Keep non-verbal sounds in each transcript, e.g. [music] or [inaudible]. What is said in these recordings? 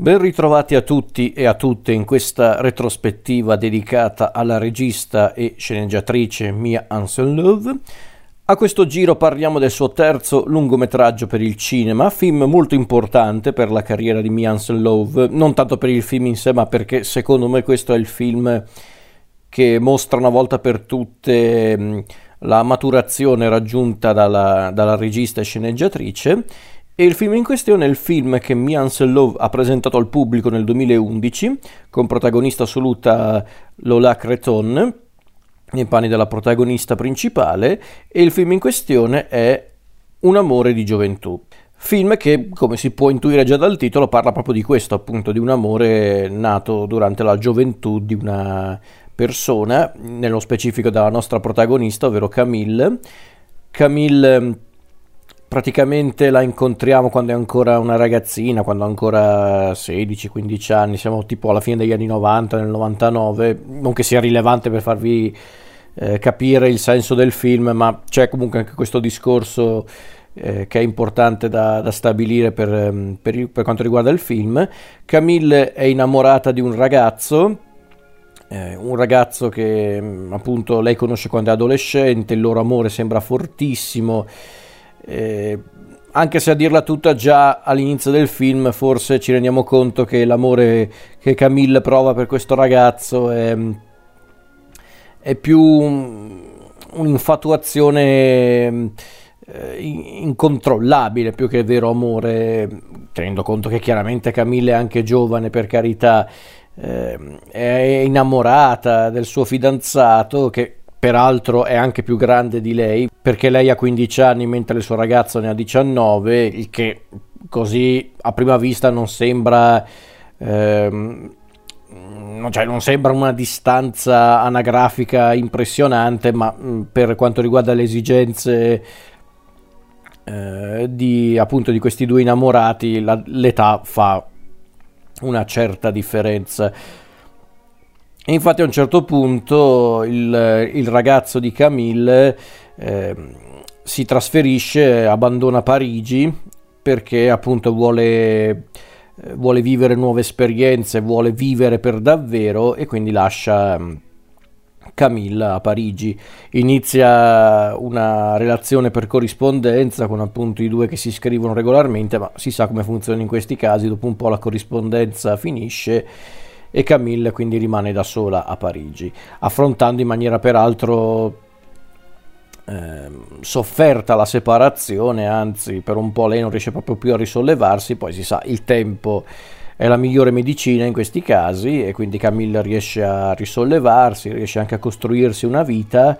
Ben ritrovati a tutti e a tutte in questa retrospettiva dedicata alla regista e sceneggiatrice Mia Anselove. A questo giro parliamo del suo terzo lungometraggio per il cinema, film molto importante per la carriera di Mia Anselove, non tanto per il film in sé, ma perché secondo me questo è il film che mostra una volta per tutte la maturazione raggiunta dalla, dalla regista e sceneggiatrice e il film in questione è il film che Mia Love ha presentato al pubblico nel 2011, con protagonista assoluta Lola Creton, nei panni della protagonista principale, e il film in questione è Un amore di gioventù. Film che, come si può intuire già dal titolo, parla proprio di questo, appunto, di un amore nato durante la gioventù di una persona, nello specifico della nostra protagonista, ovvero Camille. Camille praticamente la incontriamo quando è ancora una ragazzina, quando ha ancora 16-15 anni, siamo tipo alla fine degli anni 90, nel 99, non che sia rilevante per farvi eh, capire il senso del film, ma c'è comunque anche questo discorso eh, che è importante da, da stabilire per, ehm, per, per, quanto riguarda il film. Camille è innamorata di un ragazzo. Eh, un ragazzo che mm, appunto lei conosce quando è adolescente, il loro amore sembra fortissimo, eh, anche se a dirla tutta già all'inizio del film forse ci rendiamo conto che l'amore che Camille prova per questo ragazzo è, è più un'infatuazione eh, incontrollabile più che vero amore, tenendo conto che chiaramente Camille è anche giovane per carità, eh, è innamorata del suo fidanzato che peraltro è anche più grande di lei perché lei ha 15 anni mentre il suo ragazzo ne ha 19, il che così a prima vista non sembra... Ehm, cioè non sembra una distanza anagrafica impressionante, ma mm, per quanto riguarda le esigenze eh, di, appunto, di questi due innamorati, la, l'età fa una certa differenza. E infatti a un certo punto il, il ragazzo di Camille eh, si trasferisce, abbandona Parigi perché appunto vuole, vuole, vivere nuove esperienze, vuole vivere per davvero e quindi lascia mm, Camille a Parigi. Inizia una relazione per corrispondenza con appunto i due che si scrivono regolarmente, ma si sa come funziona in questi casi, dopo un po' la corrispondenza finisce e Camille quindi rimane da sola a Parigi, affrontando in maniera peraltro eh, sofferta la separazione, anzi per un po' lei non riesce proprio più a risollevarsi, poi si sa il tempo è la migliore medicina in questi casi e quindi Camille riesce a risollevarsi, riesce anche a costruirsi una vita.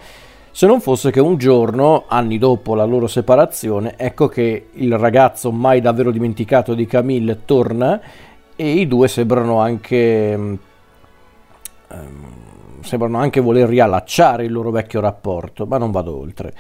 Se non fosse che un giorno, anni dopo la loro separazione, ecco che il ragazzo mai davvero dimenticato di Camille torna e i due sembrano anche um, sembrano anche voler riallacciare il loro vecchio rapporto, ma non vado oltre.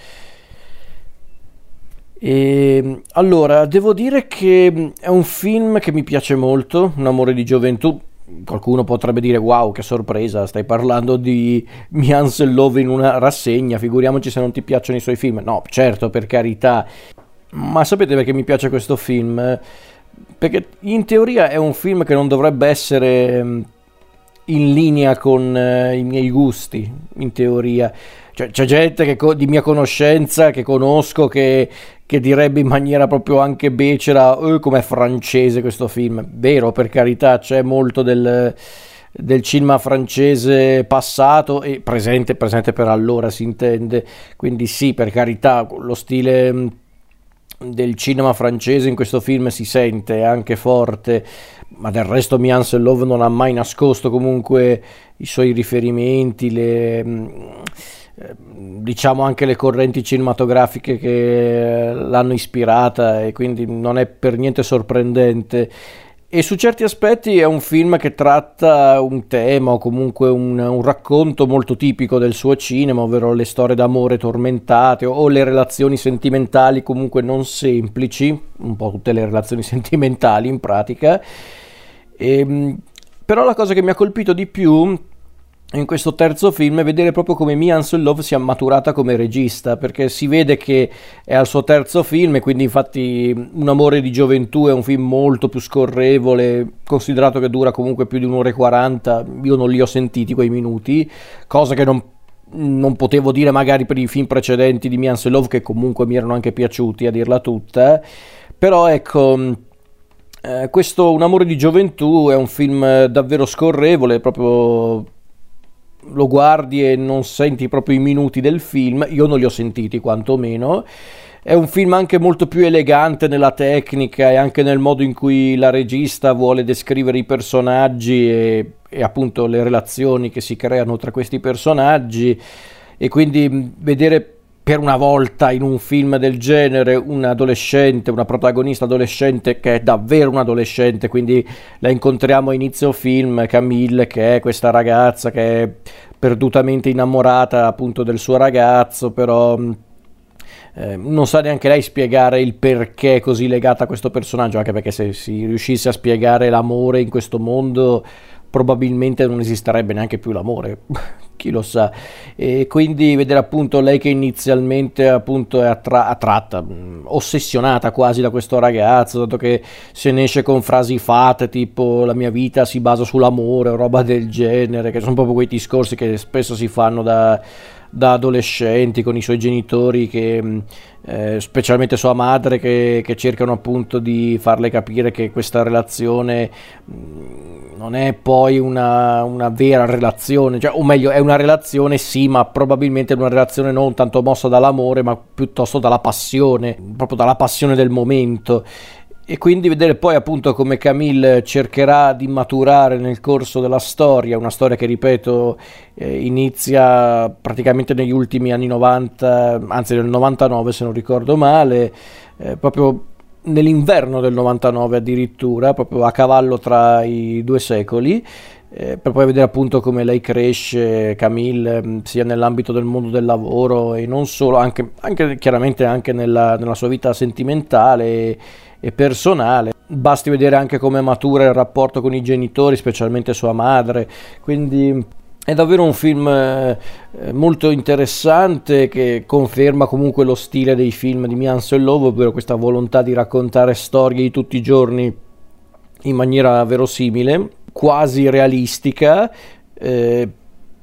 E, allora, devo dire che è un film che mi piace molto, Un amore di gioventù. Qualcuno potrebbe dire wow, che sorpresa, stai parlando di [laughs] Miansel Love in una rassegna, figuriamoci se non ti piacciono i suoi film. No, certo, per carità. Ma sapete perché mi piace questo film? Perché in teoria è un film che non dovrebbe essere mm, in linea con uh, i miei gusti, in teoria. Cioè, c'è gente che, di mia conoscenza che conosco che, che direbbe in maniera proprio anche becera oh, com'è francese questo film. Vero, per carità, c'è molto del, del cinema francese passato e presente, presente per allora si intende. Quindi sì, per carità, lo stile mm, del cinema francese in questo film si sente anche forte, ma del resto Mian Love non ha mai nascosto comunque i suoi riferimenti, le, mm, eh, diciamo anche le correnti cinematografiche che l'hanno ispirata e quindi non è per niente sorprendente e su certi aspetti è un film che tratta un tema o comunque un, un, racconto molto tipico del suo cinema, ovvero le storie d'amore tormentate o, o, le relazioni sentimentali comunque non semplici, un po' tutte le relazioni [laughs] sentimentali in pratica. E, ehm, però la cosa che mi ha colpito di più in questo terzo film vedere proprio come Mia Love sia maturata come regista, perché si vede che è al suo terzo film e quindi infatti Un amore di gioventù è un film molto più scorrevole, considerato che dura comunque più di un'ora e quaranta, io non li ho sentiti quei minuti, cosa che non, non potevo dire magari per i film precedenti di Mia Love che comunque mi erano anche piaciuti a dirla tutta, però ecco... Eh, questo Un amore di gioventù è un film davvero scorrevole, proprio lo guardi e non senti proprio i minuti del film, io non li ho sentiti quantomeno. È un film anche molto più elegante nella tecnica e anche nel modo in cui la regista vuole descrivere i personaggi e, e appunto le relazioni che si creano tra questi personaggi e quindi vedere per una volta in un film del genere un adolescente, una protagonista adolescente che è davvero un adolescente, quindi la incontriamo a inizio film, Camille, che è questa ragazza che è perdutamente innamorata appunto del suo ragazzo, però eh, non sa neanche lei spiegare il perché è così legata a questo personaggio, anche perché se si riuscisse a spiegare l'amore in questo mondo probabilmente non esisterebbe neanche più l'amore, [laughs] chi lo sa. E quindi vedere appunto lei che inizialmente appunto è attra- attratta, ossessionata quasi da questo ragazzo, dato che se ne esce con frasi fatte tipo la mia vita si basa sull'amore o roba del genere, che sono proprio quei discorsi che spesso si fanno da da adolescenti con i suoi genitori che mm, eh, specialmente sua madre che, che, cercano appunto di farle capire che questa relazione mm, non è poi una, una vera relazione cioè, o meglio è una relazione sì ma probabilmente una relazione non tanto mossa dall'amore ma piuttosto dalla passione proprio dalla passione del momento e quindi vedere poi appunto come Camille cercherà di maturare nel corso della storia, una storia che ripeto eh, inizia praticamente negli ultimi anni 90, anzi nel 99 se non ricordo male, eh, proprio nell'inverno del 99 addirittura, proprio a cavallo tra i due secoli. Eh, per poi vedere appunto come lei cresce, Camille, mm, sia nell'ambito del mondo del lavoro e non solo, anche, anche chiaramente anche nella, nella sua vita sentimentale. E, e personale. Basti vedere anche come matura il rapporto con i genitori, specialmente sua madre. Quindi è davvero un film eh, molto interessante che conferma comunque lo stile dei film di Mian Love, ovvero questa volontà di raccontare storie di tutti i giorni in maniera verosimile, quasi realistica, eh,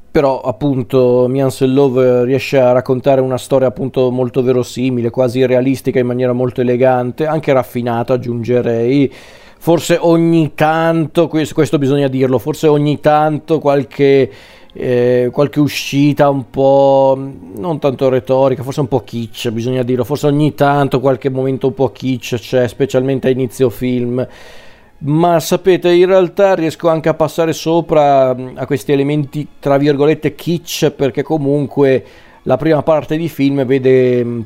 però appunto Mian Love riesce a raccontare una storia appunto molto verosimile, quasi realistica in maniera molto elegante, anche raffinata aggiungerei. Forse ogni tanto, questo, bisogna dirlo, forse ogni tanto qualche, eh, qualche uscita un po' non tanto retorica, forse un po' kitsch, bisogna dirlo, forse ogni tanto qualche momento un po' kitsch c'è, specialmente a inizio film ma sapete in realtà riesco anche a passare sopra a questi elementi tra virgolette kitsch perché comunque la prima parte di film vede, ehm,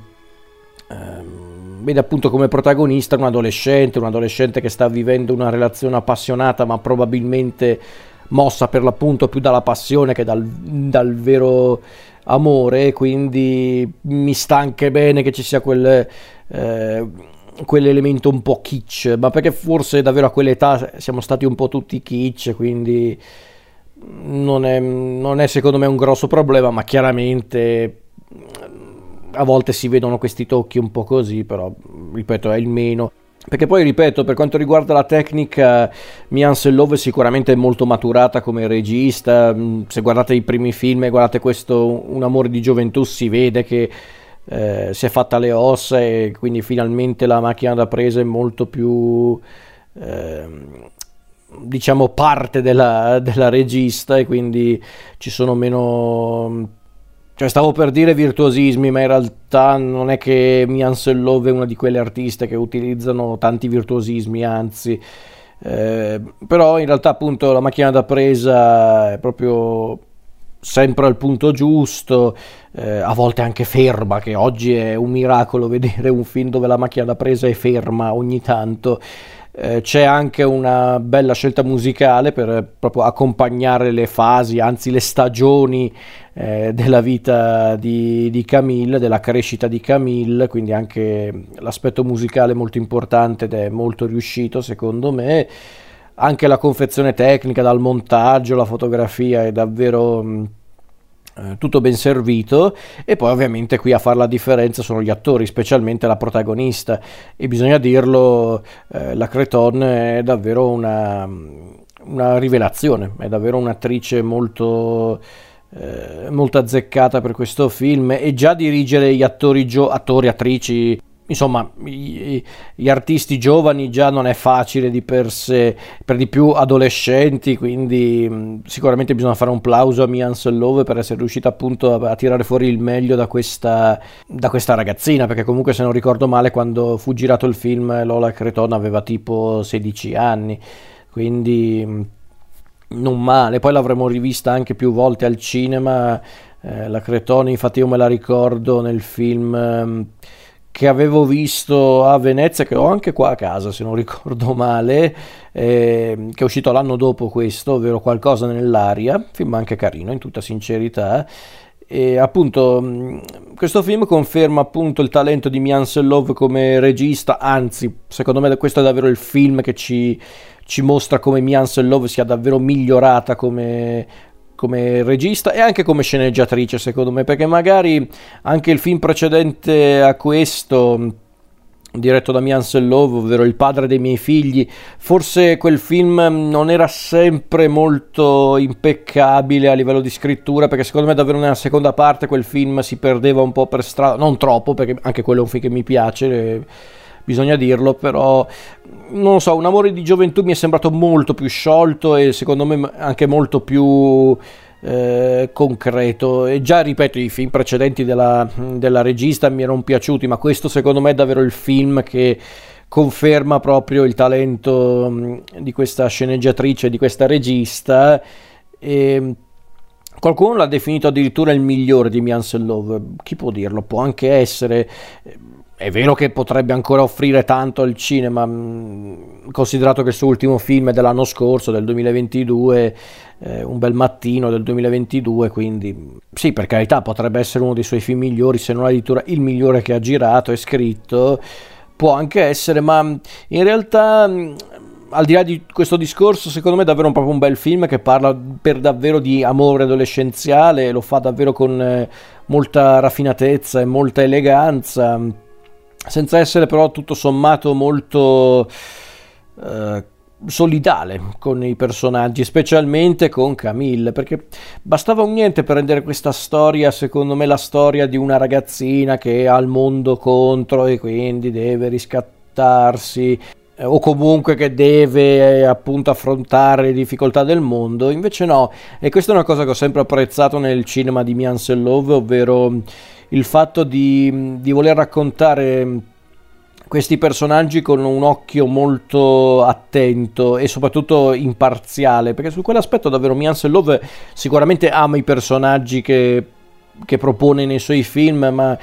vede appunto come protagonista un adolescente, un adolescente che sta vivendo una relazione appassionata ma probabilmente mossa per l'appunto più dalla passione che dal, dal vero amore quindi mi sta anche bene che ci sia quel... Eh, quell'elemento un po' kitsch, ma perché forse davvero a quell'età siamo stati un po' tutti kitsch, quindi non è, non è secondo me un grosso problema, ma chiaramente a volte si vedono questi tocchi un po' così, però ripeto è il meno. Perché poi, ripeto, per quanto riguarda la tecnica, Mian Love sicuramente è molto maturata come regista. Se guardate i primi film e guardate questo Un amore di gioventù, si vede che eh, si è fatta le ossa e quindi finalmente la macchina da presa è molto più eh, diciamo parte della, della, regista e quindi ci sono meno cioè stavo per dire virtuosismi ma in realtà non è che Mian Love è una di quelle artiste che utilizzano tanti virtuosismi anzi. Eh, però in realtà appunto la macchina da presa è proprio sempre al punto giusto, eh, a volte anche ferma, che oggi è un miracolo vedere un film dove la macchina da presa è ferma ogni tanto. Eh, c'è anche una bella scelta musicale per proprio accompagnare le fasi, anzi le stagioni eh, della vita di, di, Camille, della crescita di Camille, quindi anche l'aspetto musicale molto importante ed è molto riuscito secondo me anche la confezione tecnica, dal montaggio, la fotografia è davvero mm, eh, tutto ben servito. E poi ovviamente qui a fare la differenza sono gli attori, specialmente la protagonista. E bisogna dirlo, eh, la Creton è davvero una, una rivelazione, è davvero un'attrice molto eh, molto azzeccata per questo film. E già dirigere gli attori, gio- attori attrici insomma, gli, artisti giovani già non è facile di per sé, per di più adolescenti, quindi mh, sicuramente bisogna fare un plauso a Mian Love per essere riuscita appunto a, a, tirare fuori il meglio da questa, da questa ragazzina, perché comunque se non ricordo male quando fu girato il film Lola Creton aveva tipo 16 anni, quindi... Mh, non male, poi l'avremmo rivista anche più volte al cinema, eh, la Cretone infatti io me la ricordo nel film eh, che avevo visto a Venezia, che ho anche qua a casa se non ricordo male, eh, che è uscito l'anno dopo questo, ovvero Qualcosa nell'aria, film anche carino in tutta sincerità. E appunto questo film conferma appunto il talento di Mian Love come regista, anzi secondo me questo è davvero il film che ci, ci mostra come Mian Love sia davvero migliorata come, come regista e anche come sceneggiatrice secondo me perché magari anche il film precedente a questo diretto da Mian Love, ovvero Il padre dei miei figli, forse quel film non era sempre molto impeccabile a livello di scrittura, perché secondo me davvero nella seconda parte quel film si perdeva un po' per strada, non troppo, perché anche quello è un film che mi piace bisogna dirlo, però non lo so, un amore di gioventù mi è sembrato molto più sciolto e secondo me anche molto più eh, concreto. E già, ripeto, i film precedenti della, della regista mi erano piaciuti, ma questo secondo me è davvero il film che conferma proprio il talento mm, di questa sceneggiatrice, di questa regista. E, Qualcuno l'ha definito addirittura il migliore di Mian Love, chi può dirlo? Può anche essere, è vero che potrebbe ancora offrire tanto al cinema, mm, considerato che il suo ultimo film è dell'anno scorso, del 2022, eh, Un bel mattino del 2022, quindi sì, per carità, potrebbe essere uno dei suoi film migliori, se non addirittura il migliore che ha girato e scritto, può anche essere, ma in realtà mm, al di là di questo discorso, secondo me è davvero proprio un bel film che parla per davvero di amore adolescenziale, lo fa davvero con eh, molta raffinatezza e molta eleganza senza essere però tutto sommato molto eh, solidale con i personaggi, specialmente con Camille, perché bastava un niente per rendere questa storia, secondo me, la storia di una ragazzina che ha il mondo contro e quindi deve riscattarsi eh, o comunque che deve eh, appunto affrontare le difficoltà del mondo, invece no, e questa è una cosa che ho sempre apprezzato nel cinema di Mian Love, ovvero il fatto di, di voler raccontare questi personaggi con un occhio molto attento e soprattutto imparziale, perché su quell'aspetto davvero Mian Love sicuramente ama i personaggi che, che propone nei suoi film, ma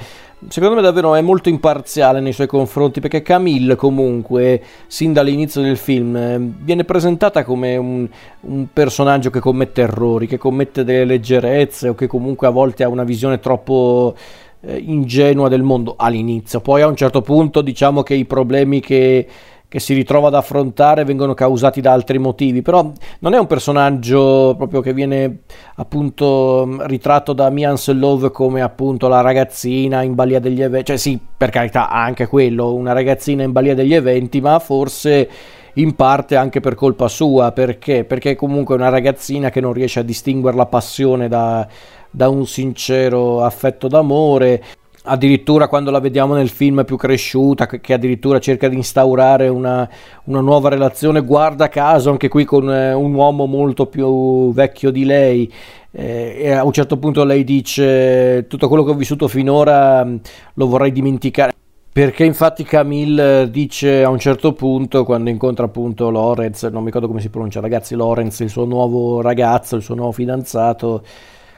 secondo me davvero è molto imparziale nei suoi confronti perché Camille comunque sin dall'inizio del film viene presentata come un, un, personaggio che commette errori, che commette delle leggerezze o che comunque a volte ha una visione troppo eh, ingenua del mondo all'inizio, poi a un certo punto diciamo che i problemi che che si ritrova ad affrontare vengono causati da altri motivi, però non è un personaggio proprio che viene appunto ritratto da Mian Love come appunto la ragazzina in balia degli eventi, cioè sì, per carità, anche quello, una ragazzina in balia degli eventi, ma forse in parte anche per colpa sua, perché? Perché comunque è una ragazzina che non riesce a distinguere la passione da, da un sincero affetto d'amore addirittura quando la vediamo nel film più cresciuta, che addirittura cerca di instaurare una, una nuova relazione, guarda caso anche qui con eh, un uomo molto più vecchio di lei. Eh, e a un certo punto lei dice tutto quello che ho vissuto finora mm, lo vorrei dimenticare. Perché infatti Camille dice a un certo punto, quando incontra appunto Lorenz, non mi ricordo come si pronuncia, ragazzi, Lorenz, il suo nuovo ragazzo, il suo nuovo fidanzato,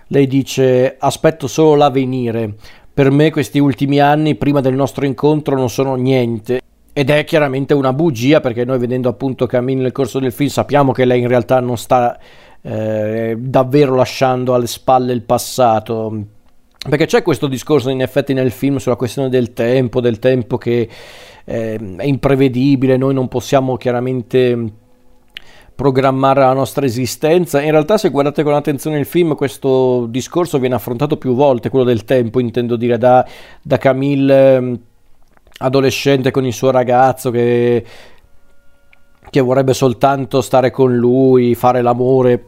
lei dice aspetto solo l'avvenire, per me questi ultimi anni prima del nostro incontro non sono niente. Ed è chiaramente una bugia perché noi vedendo appunto Camille nel corso del film sappiamo che lei in realtà non sta eh, davvero lasciando alle spalle il passato. Perché c'è questo discorso in effetti nel film sulla questione del tempo, del tempo che eh, è imprevedibile, noi non possiamo chiaramente programmare la nostra esistenza. In realtà, se guardate con attenzione il film, questo discorso viene affrontato più volte, quello del tempo, intendo dire, da, da Camille ehm, adolescente con il suo ragazzo che, che vorrebbe soltanto stare con lui, fare l'amore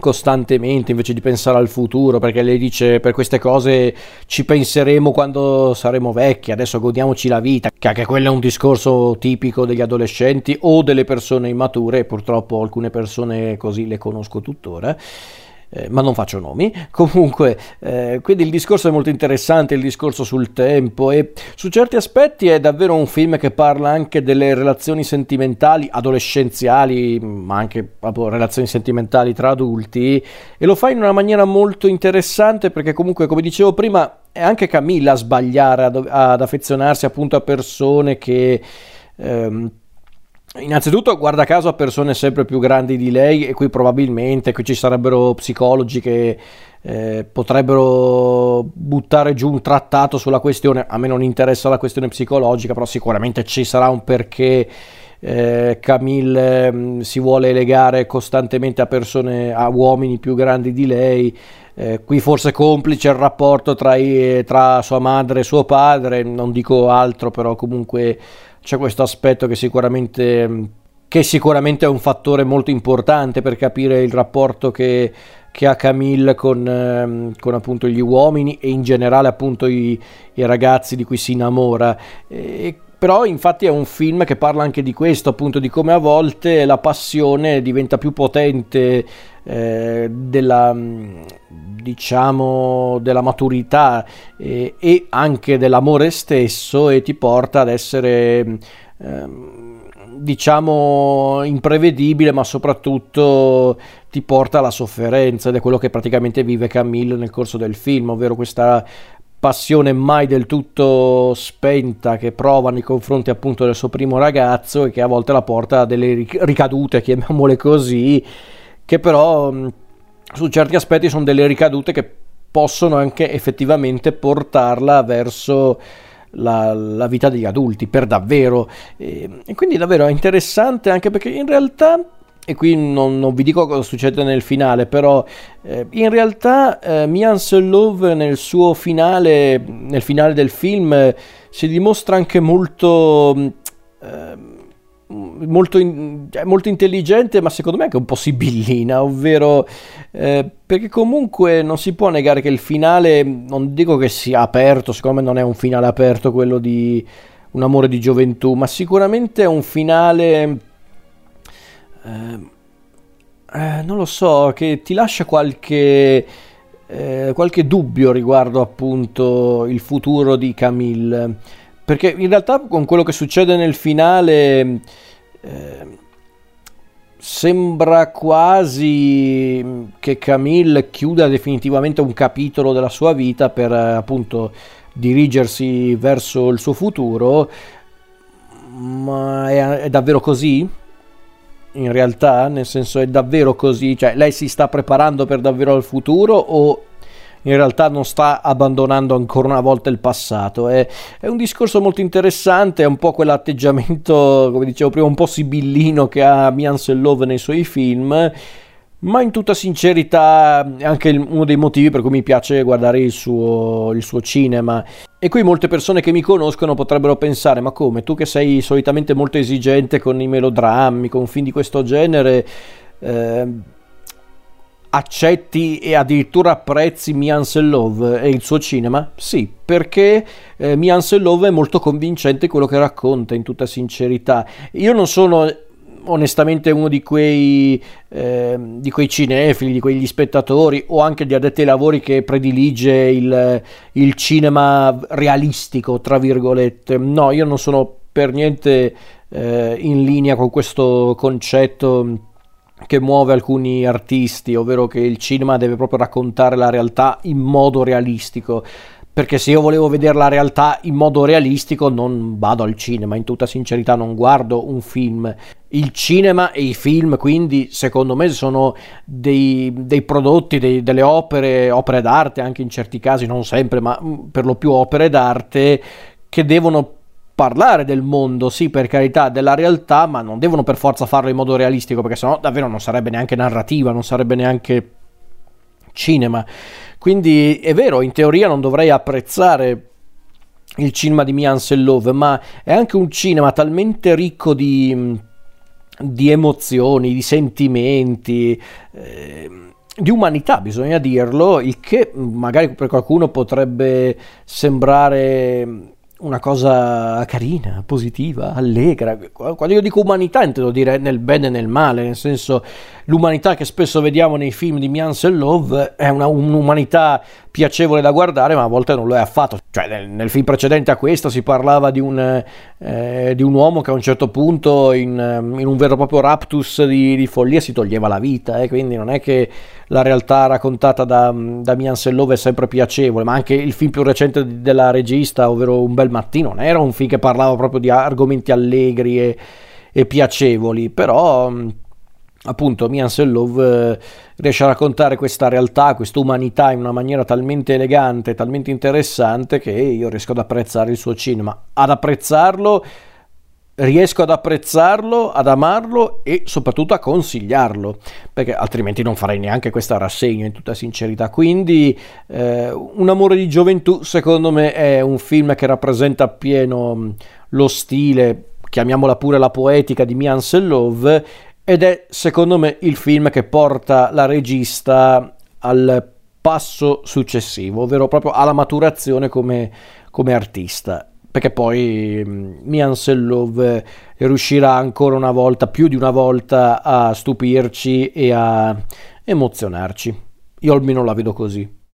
costantemente invece di pensare al futuro perché lei dice per queste cose ci penseremo quando saremo vecchi adesso godiamoci la vita. Che anche quello è un discorso tipico degli adolescenti o delle persone immature purtroppo alcune persone così le conosco tuttora eh, ma non faccio nomi. [laughs] Comunque, eh, quindi il discorso è molto interessante, il discorso sul tempo e su certi aspetti è davvero un film che parla anche delle relazioni sentimentali, adolescenziali, ma anche proprio relazioni sentimentali tra adulti e lo fa in una maniera molto interessante perché comunque, come dicevo prima, è anche Camilla a sbagliare ad, ad affezionarsi appunto a persone che... Ehm, Innanzitutto, guarda caso a persone sempre più grandi di lei, e qui probabilmente qui ci sarebbero psicologi che eh, potrebbero buttare giù un trattato sulla questione. A me non interessa la questione psicologica, però sicuramente ci sarà un perché. Eh, Camille mh, mm, si vuole legare costantemente a persone, a uomini più grandi di lei. Eh, qui forse complice il rapporto tra, i, tra sua madre e suo padre, non dico altro, però comunque c'è questo aspetto che sicuramente, che sicuramente è un fattore molto importante per capire il rapporto che, che ha Camille con, ehm, con, appunto gli uomini e in generale appunto i, i ragazzi di cui si innamora. E, però infatti è un film che parla anche di questo, appunto di come a volte la passione diventa più potente eh, della, diciamo, della maturità eh, e anche dell'amore stesso e ti porta ad essere eh, diciamo imprevedibile ma soprattutto ti porta alla sofferenza. Ed è quello che praticamente vive Camille nel corso del film ovvero questa passione mai del tutto spenta che prova nei confronti appunto del suo primo ragazzo e che a volte la porta a delle ricadute chiamiamole così che però su certi aspetti sono delle ricadute che possono anche effettivamente portarla verso la, la vita degli adulti per davvero. E, e, quindi davvero è interessante anche perché in realtà e qui non, non vi dico cosa succede nel finale però eh, in realtà eh, Mian Love nel suo finale nel finale del film eh, si dimostra anche molto eh, molto, in, molto, intelligente, ma secondo me anche un po' sibillina, ovvero eh, perché comunque non si può negare che il finale, non dico che sia aperto, secondo me non è un finale aperto quello di Un amore di gioventù, ma sicuramente è un finale... Eh, eh, non lo so, che ti lascia qualche, eh, qualche dubbio riguardo appunto il futuro di Camille perché in realtà con quello che succede nel finale eh, sembra quasi che Camille chiuda definitivamente un capitolo della sua vita per appunto dirigersi verso il suo futuro. Ma è, è davvero così? In realtà, nel senso è davvero così? Cioè, lei si sta preparando per davvero il futuro o in realtà non sta abbandonando ancora una volta il passato. È, è un discorso molto interessante, è un po' quell'atteggiamento, come dicevo prima, un po' sibillino che ha Mian Love nei suoi film ma in tutta sincerità è anche uno dei motivi per cui mi piace guardare il suo, il suo, cinema. E qui molte persone che mi conoscono potrebbero pensare, ma come, tu che sei solitamente molto esigente con i melodrammi, con film di questo genere, eh, accetti e addirittura apprezzi Mian Love e il suo cinema? Sì, perché eh, Mian Love è molto convincente quello che racconta, in tutta sincerità. Io non sono onestamente uno di quei, eh, di quei cinefili, di quegli spettatori o anche di addetti ai lavori che predilige il, il cinema realistico, tra virgolette. No, io non sono per niente eh, in linea con questo concetto che muove alcuni artisti, ovvero che il cinema deve proprio raccontare la realtà in modo realistico. Perché se io volevo vedere la realtà in modo realistico non vado al cinema, in tutta sincerità non guardo un film. Il cinema e i film quindi secondo me sono dei, dei prodotti, dei, delle opere, opere d'arte anche in certi casi, non sempre, ma mm, per lo più opere d'arte che devono parlare del mondo, sì, per carità, della realtà, ma non devono per forza farlo in modo realistico, perché sennò davvero non sarebbe neanche narrativa, non sarebbe neanche cinema. Quindi è vero, in teoria non dovrei apprezzare il cinema di Mian Love, ma è anche un cinema talmente ricco di, di emozioni, di sentimenti. Eh, di umanità, bisogna dirlo, il che magari per qualcuno potrebbe sembrare una cosa carina, positiva, allegra. Quando io dico umanità intendo dire nel bene e nel male, nel senso l'umanità che spesso vediamo nei film di Mian Love è una, un'umanità piacevole da guardare, ma a volte non lo è affatto. Cioè, nel, nel film precedente a questo si parlava di un, eh, di un, uomo che a un certo punto, in, in un vero e proprio raptus di, di, follia, si toglieva la vita. Eh, quindi non è che la realtà raccontata da, da Mian Love è sempre piacevole, ma anche il film più recente della regista, ovvero Un bel mattino, non era un film che parlava proprio di argomenti allegri e, e piacevoli, però appunto Mian Love eh, riesce a raccontare questa realtà, questa umanità in una maniera talmente elegante, talmente interessante che io riesco ad apprezzare il suo cinema. Ad apprezzarlo, riesco ad apprezzarlo, ad amarlo e soprattutto a consigliarlo, perché altrimenti non farei neanche questa rassegna in tutta sincerità. Quindi eh, Un amore di gioventù secondo me è un film che rappresenta appieno mm, lo stile chiamiamola pure la poetica di Mian Love ed è secondo me il film che porta la regista al passo successivo, ovvero proprio alla maturazione come, come artista. Perché poi mm, Mian Sellov riuscirà ancora una volta, più di una volta, a stupirci e a emozionarci. Io almeno la vedo così.